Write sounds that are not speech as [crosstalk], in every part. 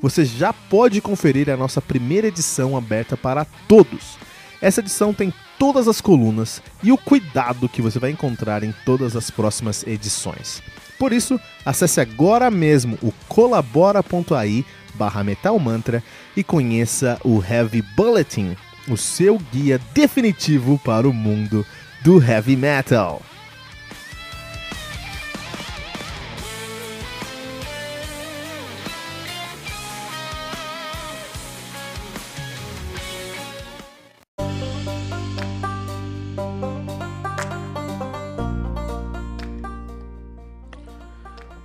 você já pode conferir a nossa primeira edição aberta para todos. Essa edição tem todas as colunas e o cuidado que você vai encontrar em todas as próximas edições. Por isso, acesse agora mesmo o colabora.ai barra metalmantra e conheça o Heavy Bulletin, o seu guia definitivo para o mundo do heavy metal.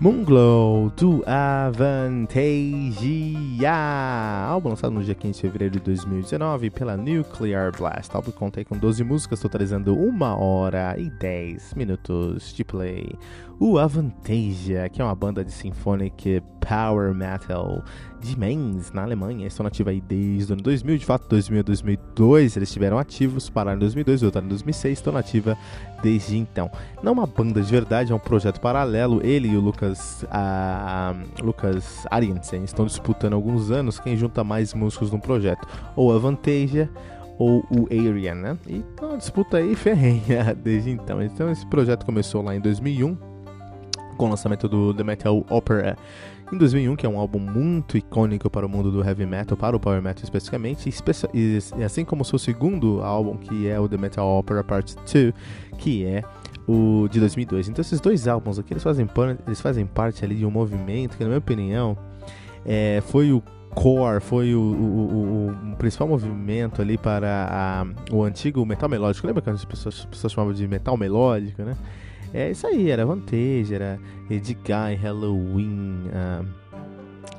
Moonglow do Avantasia, álbum lançado no dia 15 de fevereiro de 2019 pela Nuclear Blast. O álbum conta com 12 músicas, totalizando 1 hora e 10 minutos de play. O Avantasia, que é uma banda de symphonic power metal de Mainz, na Alemanha. Estão nativos aí desde o ano 2000, de fato, 2000 a 2002 eles estiveram ativos, pararam em 2002, voltaram em 2006, estão nativa desde então. Não é uma banda de verdade, é um projeto paralelo. Ele e o Lucas, a, Lucas Ariensen estão disputando há alguns anos quem junta mais músicos no projeto, ou Avantasia ou o Arian, né? Então uma disputa aí [laughs] ferrenha desde então. Então esse projeto começou lá em 2001 com o lançamento do The Metal Opera em 2001, que é um álbum muito icônico para o mundo do heavy metal, para o power metal especificamente, e, assim como o seu segundo álbum, que é o The Metal Opera Part 2, que é o de 2002. Então esses dois álbuns aqui, eles fazem, eles fazem parte ali de um movimento que, na minha opinião, é, foi o core, foi o, o, o, o, principal movimento ali para a, o antigo metal melódico. Lembra que as pessoas, as pessoas chamavam de metal melódico, né? É isso aí, era Vantage, era Edguy, Halloween, uh,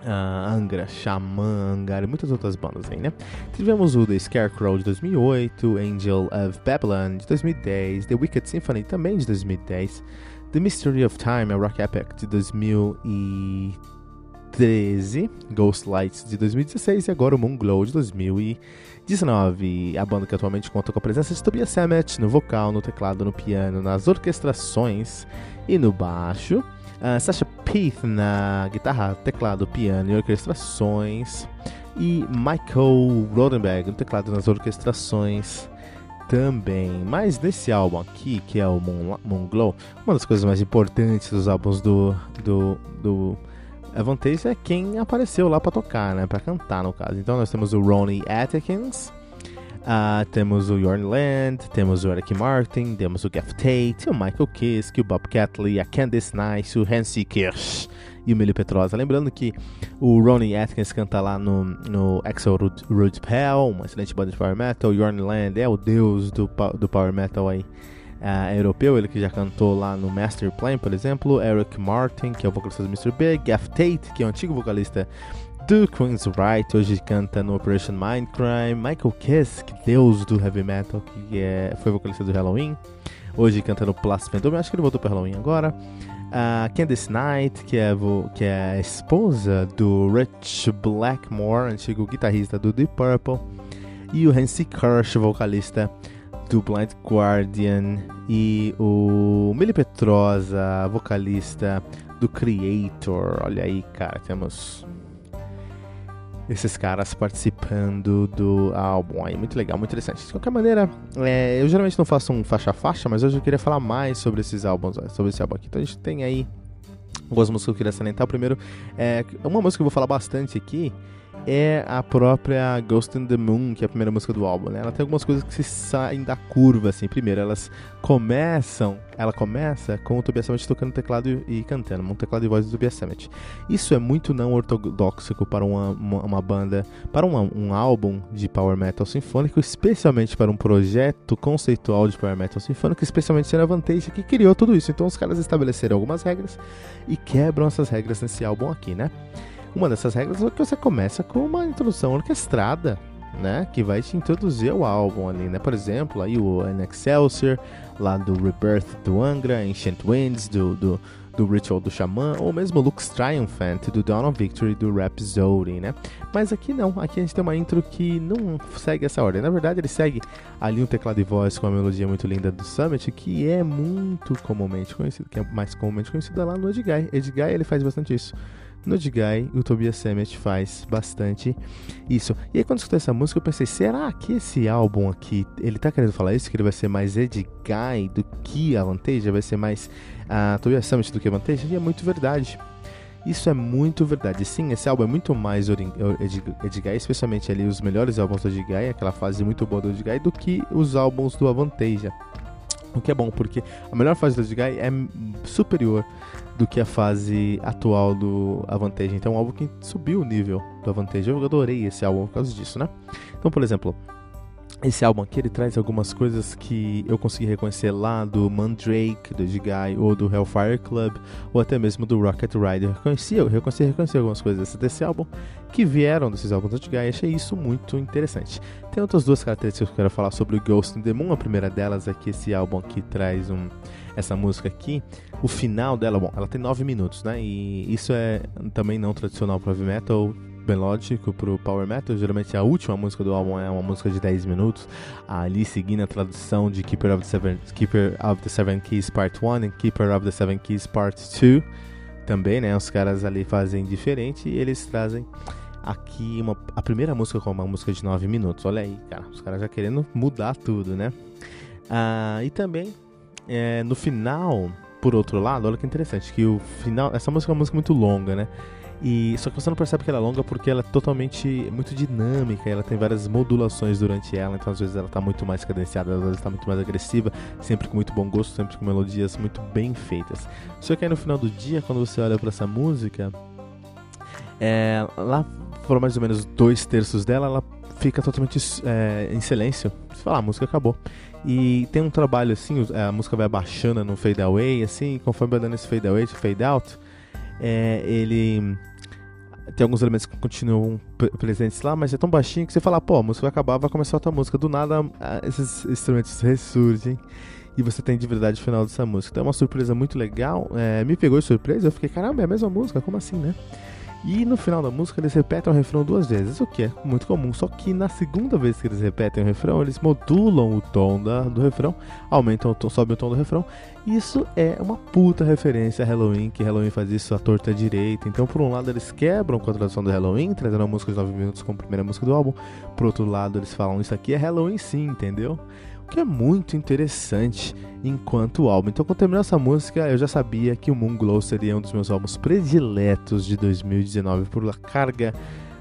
uh, Angra, Xamã, Angar e muitas outras bandas aí, né? Tivemos o The Scarecrow de 2008, Angel of Babylon de 2010, The Wicked Symphony também de 2010, The Mystery of Time, a Rock Epic de 2013, Ghost Lights de 2016 e agora o Moon Glow de 2017. 19. A banda que atualmente conta com a presença de Tobias Sammet no vocal, no teclado, no piano, nas orquestrações e no baixo. Uh, Sasha Peath na guitarra, teclado, piano e orquestrações. E Michael Rodenberg no teclado nas orquestrações também. Mas nesse álbum aqui, que é o Moon, Moon Glow, uma das coisas mais importantes dos álbuns do, do, do a vantagem é quem apareceu lá para tocar, né? Para cantar, no caso. Então nós temos o Ronnie Atkins, uh, temos o Jorn Land, temos o Eric Martin, temos o Jeff Tate, o Michael Kiske, o Bob Catley, a Candice Nice, o Hansi Kirsch e o Millie Petrosa. Lembrando que o Ronnie Atkins canta lá no, no Axel Root Pell, uma excelente banda de power metal. O Jorn Land é o deus do, do power metal aí uh, europeu, ele que já cantou lá no Master Plan, por exemplo, Eric Martin, que é o vocalista do Mr. Big, Gaff Tate, que é o antigo vocalista do Queen's Right, hoje canta no Operation Mindcrime, Michael Kiss, que deus do heavy metal, que é, foi vocalista do Halloween, hoje canta no Plus Phantom, acho que ele voltou para Halloween agora. Uh, Candice Knight, que é, que é a esposa do Rich Blackmore, antigo guitarrista do Deep Purple, e o Hansi Kirsch, vocalista do Blind Guardian e o Mili Petrosa, vocalista do Creator. Olha aí, cara, temos esses caras participando do álbum aí. Muito legal, muito interessante. De qualquer maneira, é, eu geralmente não faço um faixa a faixa, mas hoje eu queria falar mais sobre esses álbuns, sobre esse álbum aqui. Então a gente tem aí algumas músicas que eu queria salientar. O primeiro é uma música que eu vou falar bastante aqui é a própria Ghost in the Moon, que é a primeira música do álbum, né? Ela tem algumas coisas que se saem da curva, assim. Primeiro, elas começam, ela começa com o Tobias Sammet tocando teclado e, cantando, um teclado e voz do Tobias Sammet. Isso é muito não ortodoxo para uma, uma, uma banda, para uma, um álbum de power metal sinfônico, especialmente para um projeto conceitual de power metal sinfônico, especialmente sendo a Vantage que criou tudo isso. Então os caras estabeleceram algumas regras e quebram essas regras nesse álbum aqui, né? Uma dessas regras é que você começa com uma introdução orquestrada, né? Que vai te introduzir ao álbum ali, né? Por exemplo, aí o An Excelsior, lá do Rebirth do Angra, Ancient Winds, do, do, do Ritual do Xamã, ou mesmo Lux Triumphant, do Dawn of Victory, do Rhapsody, né? Mas aqui não, aqui a gente tem uma intro que não segue essa ordem. Na verdade, ele segue ali um teclado de voz com uma melodia muito linda do Summit, que é muito comumente conhecido, que é mais comumente conhecida lá no Edguy. Edguy, ele faz bastante isso no Edguy, o Tobias Sammet faz bastante isso. E aí quando eu escutei essa música, eu pensei, será que esse álbum aqui, ele tá querendo falar isso? Que ele vai ser mais Edguy do que a Vantage? Vai ser mais a uh, Tobias Sammet do que a Vantage? E é muito verdade. Isso é muito verdade. Sim, esse álbum é muito mais Edguy, especialmente ali os melhores álbuns do Edguy, aquela fase muito boa do Edguy, do que os álbuns do Avantasia. O que é bom, porque a melhor fase do Edguy é superior do que a fase atual do Avantage. Então é um álbum que subiu o nível do Avantage. Eu adorei esse álbum por causa disso, né? Então, por exemplo, esse álbum aqui ele traz algumas coisas que eu consegui reconhecer lá do Mandrake, do Jigai, ou do Hellfire Club, ou até mesmo do Rocket Rider. Reconheci, eu reconheci, reconheci algumas coisas desse álbum que vieram desses álbuns do Jigai e achei isso muito interessante. Tem outras duas características que eu quero falar sobre o Ghost in the Moon. A primeira delas é que esse álbum aqui traz um, essa música aqui. O final dela, bom, ela tem 9 minutos, né? E isso é também não tradicional para heavy metal melódico pro power metal. Geralmente a última música do álbum é uma música de 10 minutos, ali seguindo a tradução de Keeper of the Seven, Keeper of the Seven Keys Part 1 e Keeper of the Seven Keys Part 2. Também, né? Os caras ali fazem diferente e eles trazem aqui uma, a primeira música com uma música de 9 minutos. Olha aí, cara, os caras já querendo mudar tudo, né? Ah, e também é, no final, por outro lado, olha que interessante, que o final, essa música é uma música muito longa, né? E só que você não percebe que ela é longa porque ela é totalmente muito dinâmica, ela tem várias modulações durante ela, então às vezes ela está muito mais cadenciada, às vezes está muito mais agressiva, sempre com muito bom gosto, sempre com melodias muito bem feitas. Só que aí no final do dia, quando você olha para essa música, é, lá foram mais ou menos dois terços dela, ela fica totalmente é, em silêncio. Você fala, ah, a música acabou. E tem um trabalho assim, a música vai abaixando no fade away, assim, conforme vai dando esse fade away, fade out, é, ele tem alguns elementos que continuam presentes lá, mas é tão baixinho que você fala, pô, a música vai acabar, vai começar outra música. Do nada, esses instrumentos ressurgem e você tem de verdade o final dessa música. Então é uma surpresa muito legal. É, me pegou de surpresa, eu fiquei, caramba, é a mesma música, como assim, né? E no final da música eles repetem o refrão duas vezes, o que é muito comum. Só que na segunda vez que eles repetem o refrão, eles modulam o tom da, do refrão, aumentam o tom, o tom do refrão. Isso é uma puta referência a Halloween, que Halloween faz isso à torta direita. Então, por um lado, eles quebram com a tradução do Halloween, trazendo a música de 9 minutos como primeira música do álbum. Por outro lado, eles falam isso aqui é Halloween sim, entendeu? Que é muito interessante enquanto álbum. Então, quando terminou essa música, eu já sabia que o Moon Glow seria um dos meus álbuns prediletos de 2019 por a carga,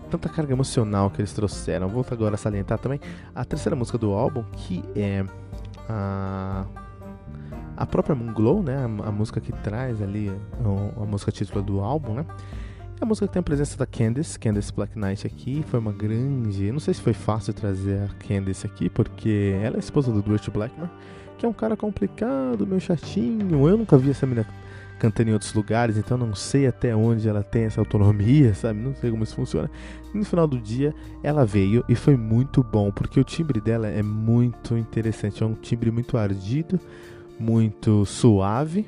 tanta carga emocional que eles trouxeram. Vou agora salientar também a terceira música do álbum, que é a a própria Moon Glow, né, a, a música que traz ali a, a música título do álbum, né? A música tem a presença da Candice, Candice Black Knight aqui, foi uma grande. Não sei se foi fácil trazer a Candice aqui, porque ela é esposa do Dutch Blackmore, que é um cara complicado, meio chatinho. Eu nunca vi essa menina cantando em outros lugares, então não sei até onde ela tem essa autonomia, [laughs] sabe? Não sei como isso funciona. E no final do dia, ela veio e foi muito bom, porque o timbre dela é muito interessante. É um timbre muito ardido, muito suave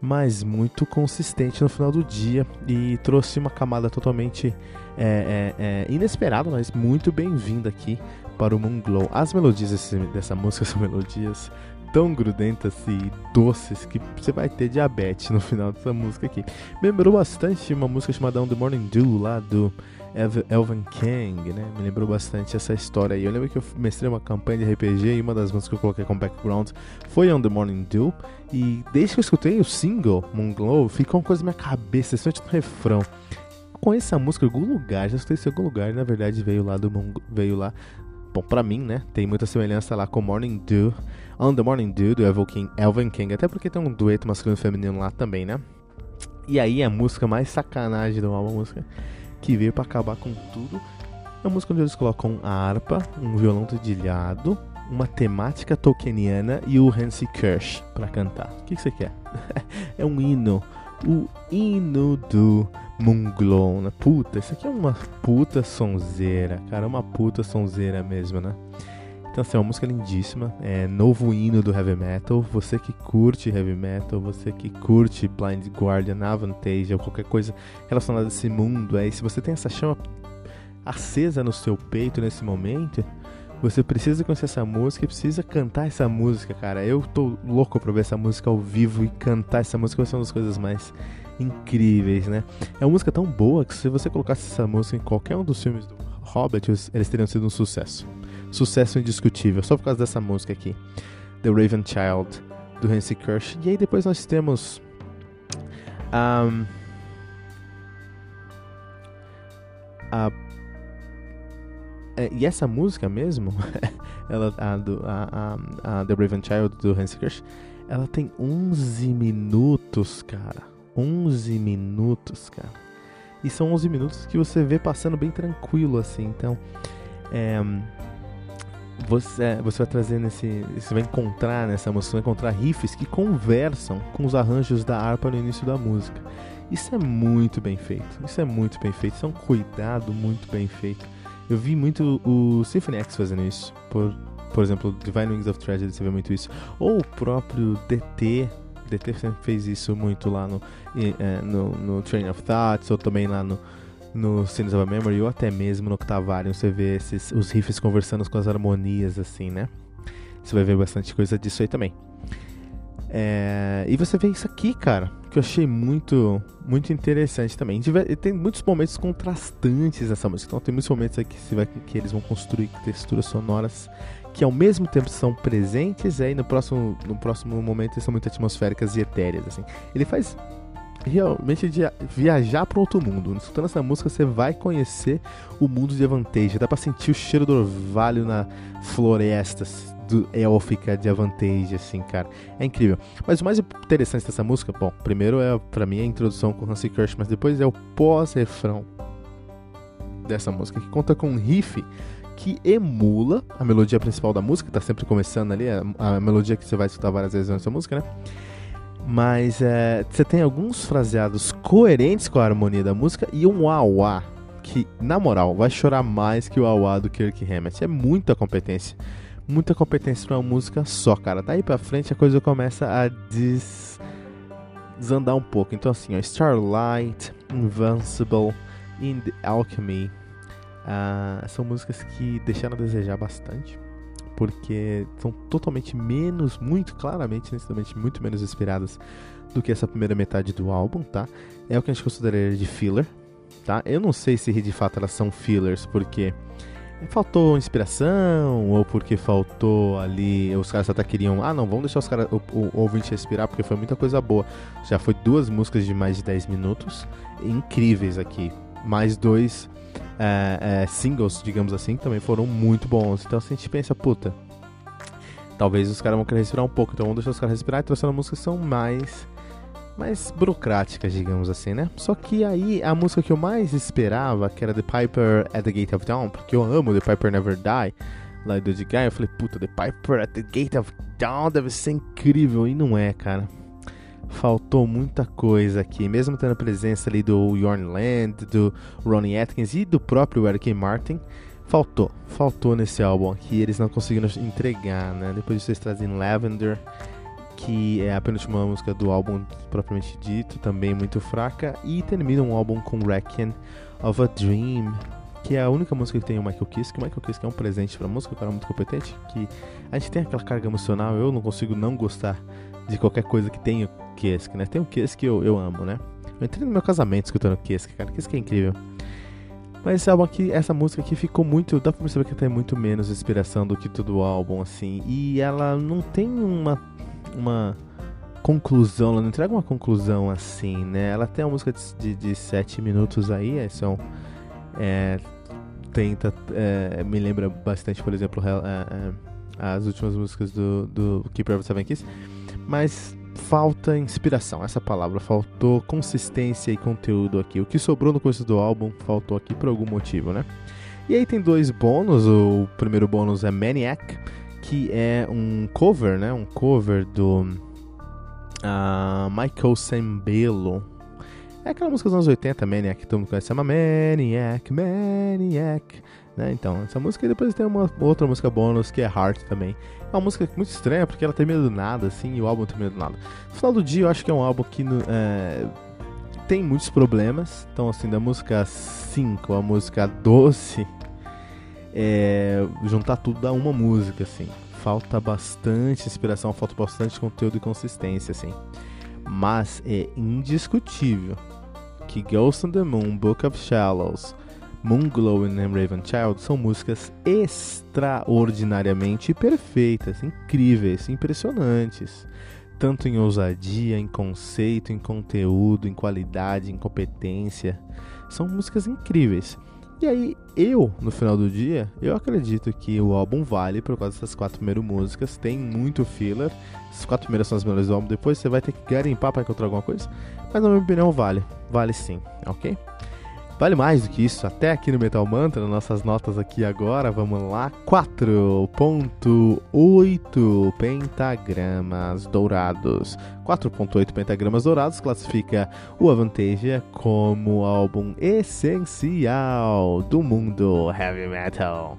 mas muito consistente no final do dia e trouxe uma camada totalmente é, é, é, inesperada, mas muito bem-vinda aqui para o Moon Glow. As melodias desse, dessa música [laughs] são melodias tão grudentas e doces que você vai ter diabetes no final dessa música aqui. Me lembrou bastante uma música chamada On The Morning Dew lá do Elvan Kang, né? Me lembrou bastante essa história aí. Eu lembro que eu mestrei uma campanha de RPG e uma das músicas que eu coloquei como background foi On The Morning Dew. E desde que eu escutei o single Moon Glow, ficou uma coisa na minha cabeça, especialmente no refrão. Conheço essa música em algum lugar, já escutei em algum lugar, na verdade veio lá do veio lá Bom, pra mim, né, tem muita semelhança lá com Morning Dew, On The Morning Dew, do Elven King, Elven King, até porque tem um dueto masculino e feminino lá também, né? E aí a música mais sacanagem do álbum, a música que veio para acabar com tudo. É uma música onde eles colocam a harpa, um violão dedilhado, uma temática tolkieniana e o Hansi Kirsch para cantar. O que, você quer? [laughs] é um hino. O hino do Munglon. Né? Puta, isso aqui é uma puta sonzeira, cara. Uma puta sonzeira mesmo, né? Então, assim, é uma música lindíssima. É novo hino do heavy metal. Você que curte heavy metal, você que curte Blind Guardian, Avantage ou qualquer coisa relacionada a esse mundo, aí, se você tem essa chama acesa no seu peito nesse momento, você precisa conhecer essa música e precisa cantar essa música, cara. Eu tô louco pra ver essa música ao vivo e cantar essa música vai ser uma das coisas mais incríveis, né? É uma música tão boa que se você colocasse essa música em qualquer um dos filmes do Hobbit, eles teriam sido um sucesso sucesso indiscutível, só por causa dessa música aqui, The Raven Child, do Hansi Kirsch. E aí depois nós temos. Um, a, e essa música mesmo, [laughs] ela, a, do, a, a, a, The Raven Child do Hansi Kirsch, ela tem 11 minutos, cara. 11 minutos, cara. E são 11 minutos que você vê passando bem tranquilo assim. Então, é, você, você vai trazer nesse. Você vai encontrar nessa música, vai encontrar riffs que conversam com os arranjos da harpa no início da música. Isso é muito bem feito. Isso é muito bem feito. Isso é um cuidado muito bem feito. Eu vi muito o Symphony X fazendo isso. Por, por exemplo, Divine Wings of Tragedy, você vê muito isso. Ou o próprio DT. DT sempre fez isso muito lá no, é, no, no Train of Thoughts, ou também lá no, no Sins of a Memory, ou até mesmo no Octavarium, você vê esses, os riffs conversando com as harmonias, assim, né? Você vai ver bastante coisa disso aí também. É, e você vê isso aqui, cara, que eu achei muito, muito interessante também. Tem muitos momentos contrastantes nessa música. Então tem muitos momentos aqui que, eles vão construir texturas sonoras que ao mesmo tempo são presentes, aí no próximo, no próximo momento são muito atmosféricas e etéreas, assim. Ele faz realmente de viajar para outro mundo. Escutando essa música, você vai conhecer o mundo de Avantage. Dá para sentir o cheiro do orvalho na floresta do élfica de Avantage, assim, cara. É incrível. Mas o mais interessante dessa música, bom, primeiro é para mim a introdução com Hansi Kirsch, mas depois é o pós-refrão dessa música, que conta com um riff que emula a melodia principal da música, tá sempre começando ali, a, a melodia que você vai escutar várias vezes nessa música, né? Mas é, você tem alguns fraseados coerentes com a harmonia da música e um auá que, na moral, vai chorar mais que o auá do Kirk Hammett. É muita competência. Muita competência pra uma música só, cara. Daí pra frente a coisa começa a des... desandar um pouco. Então, assim, ó, Starlight, Invincible, In the Alchemy uh, são músicas que deixaram a desejar bastante porque são totalmente menos, muito claramente, nitidamente, muito menos inspiradas do que essa primeira metade do álbum, tá? É o que a gente consideraria de filler, tá? Eu não sei se de fato elas são fillers, porque faltou inspiração ou porque faltou ali, os caras até queriam, ah não, vamos deixar os caras, o, o, ouvinte respirar porque foi muita coisa boa. Já foi duas músicas de mais de 10 minutos, incríveis aqui, mais dois é, é, singles, digamos assim, também foram muito bons. Então assim, a gente pensa, puta, talvez os caras vão querer respirar um pouco, então vamos deixar os caras respirar e trouxeram músicas que são mais mais burocráticas, digamos assim, né? Só que aí a música que eu mais esperava, que era The Piper at the Gate of Dawn, porque eu amo The Piper Never Die, lá do Guy, eu falei, puta, The Piper at the Gate of Dawn deve ser incrível, e não é, cara faltou muita coisa aqui, mesmo tendo a presença ali do Yorn Land, do Ronnie Atkins e do próprio Eric Martin, faltou, faltou nesse álbum aqui, eles não conseguiram entregar, né? Depois vocês trazem Lavender, que é a penúltima música do álbum propriamente dito, também muito fraca, e termina um álbum com Requiem of a Dream, que é a única música que tem o Michael Kiske. O Michael Kiske é um presente pra música, um cara muito competente, que a gente tem aquela carga emocional, eu não consigo não gostar de qualquer coisa que tenha Kiske, né? Tem um Kiske que eu, eu amo, né? Eu entrei no meu casamento escutando Kiske, cara. Kiske é incrível. Mas esse álbum aqui, essa música aqui ficou muito. Dá pra perceber que tem muito menos inspiração do que todo o álbum, assim. E ela não tem uma. Uma conclusão, ela não entrega uma conclusão assim, né? Ela tem uma música de, de, de 7 minutos aí, é, são. É, tenta. É, me lembra bastante, por exemplo, é, é, as últimas músicas do, do Keeper of Seven Keys. Mas falta inspiração, essa palavra, faltou consistência e conteúdo aqui. O que sobrou no começo do álbum faltou aqui por algum motivo, né? E aí tem dois bônus, o primeiro bônus é Maniac, que é um cover, né? Um cover do uh, Michael Sembello. É aquela música dos anos 80, Maniac, todo mundo conhece, uma Maniac, Maniac. Né? Então, essa música e depois tem uma outra música bônus que é Heart também. É uma música muito estranha porque ela termina do nada, assim, e o álbum termina do nada. No final do dia, eu acho que é um álbum que é, tem muitos problemas. Então, assim, da música 5 a música 12, é, juntar tudo dá uma música, assim. Falta bastante inspiração, falta bastante conteúdo e consistência, assim. Mas é indiscutível que Ghost on the Moon, Book of Shallows, Moonglow e Raven Child são músicas extraordinariamente perfeitas, incríveis, impressionantes. Tanto em ousadia, em conceito, em conteúdo, em qualidade, em competência. São músicas incríveis. E aí, eu, no final do dia, eu acredito que o álbum vale por causa dessas quatro primeiras músicas. Tem muito filler. As quatro primeiras são as melhores do álbum. Depois você vai ter que garimpar para encontrar alguma coisa. Mas na minha opinião, vale. Vale sim, ok? Vale mais do que isso, até aqui no Metal Mantra, nossas notas aqui agora, vamos lá. 4.8 pentagramas dourados. 4.8 pentagramas dourados classifica o Avantasia como álbum essencial do mundo heavy metal.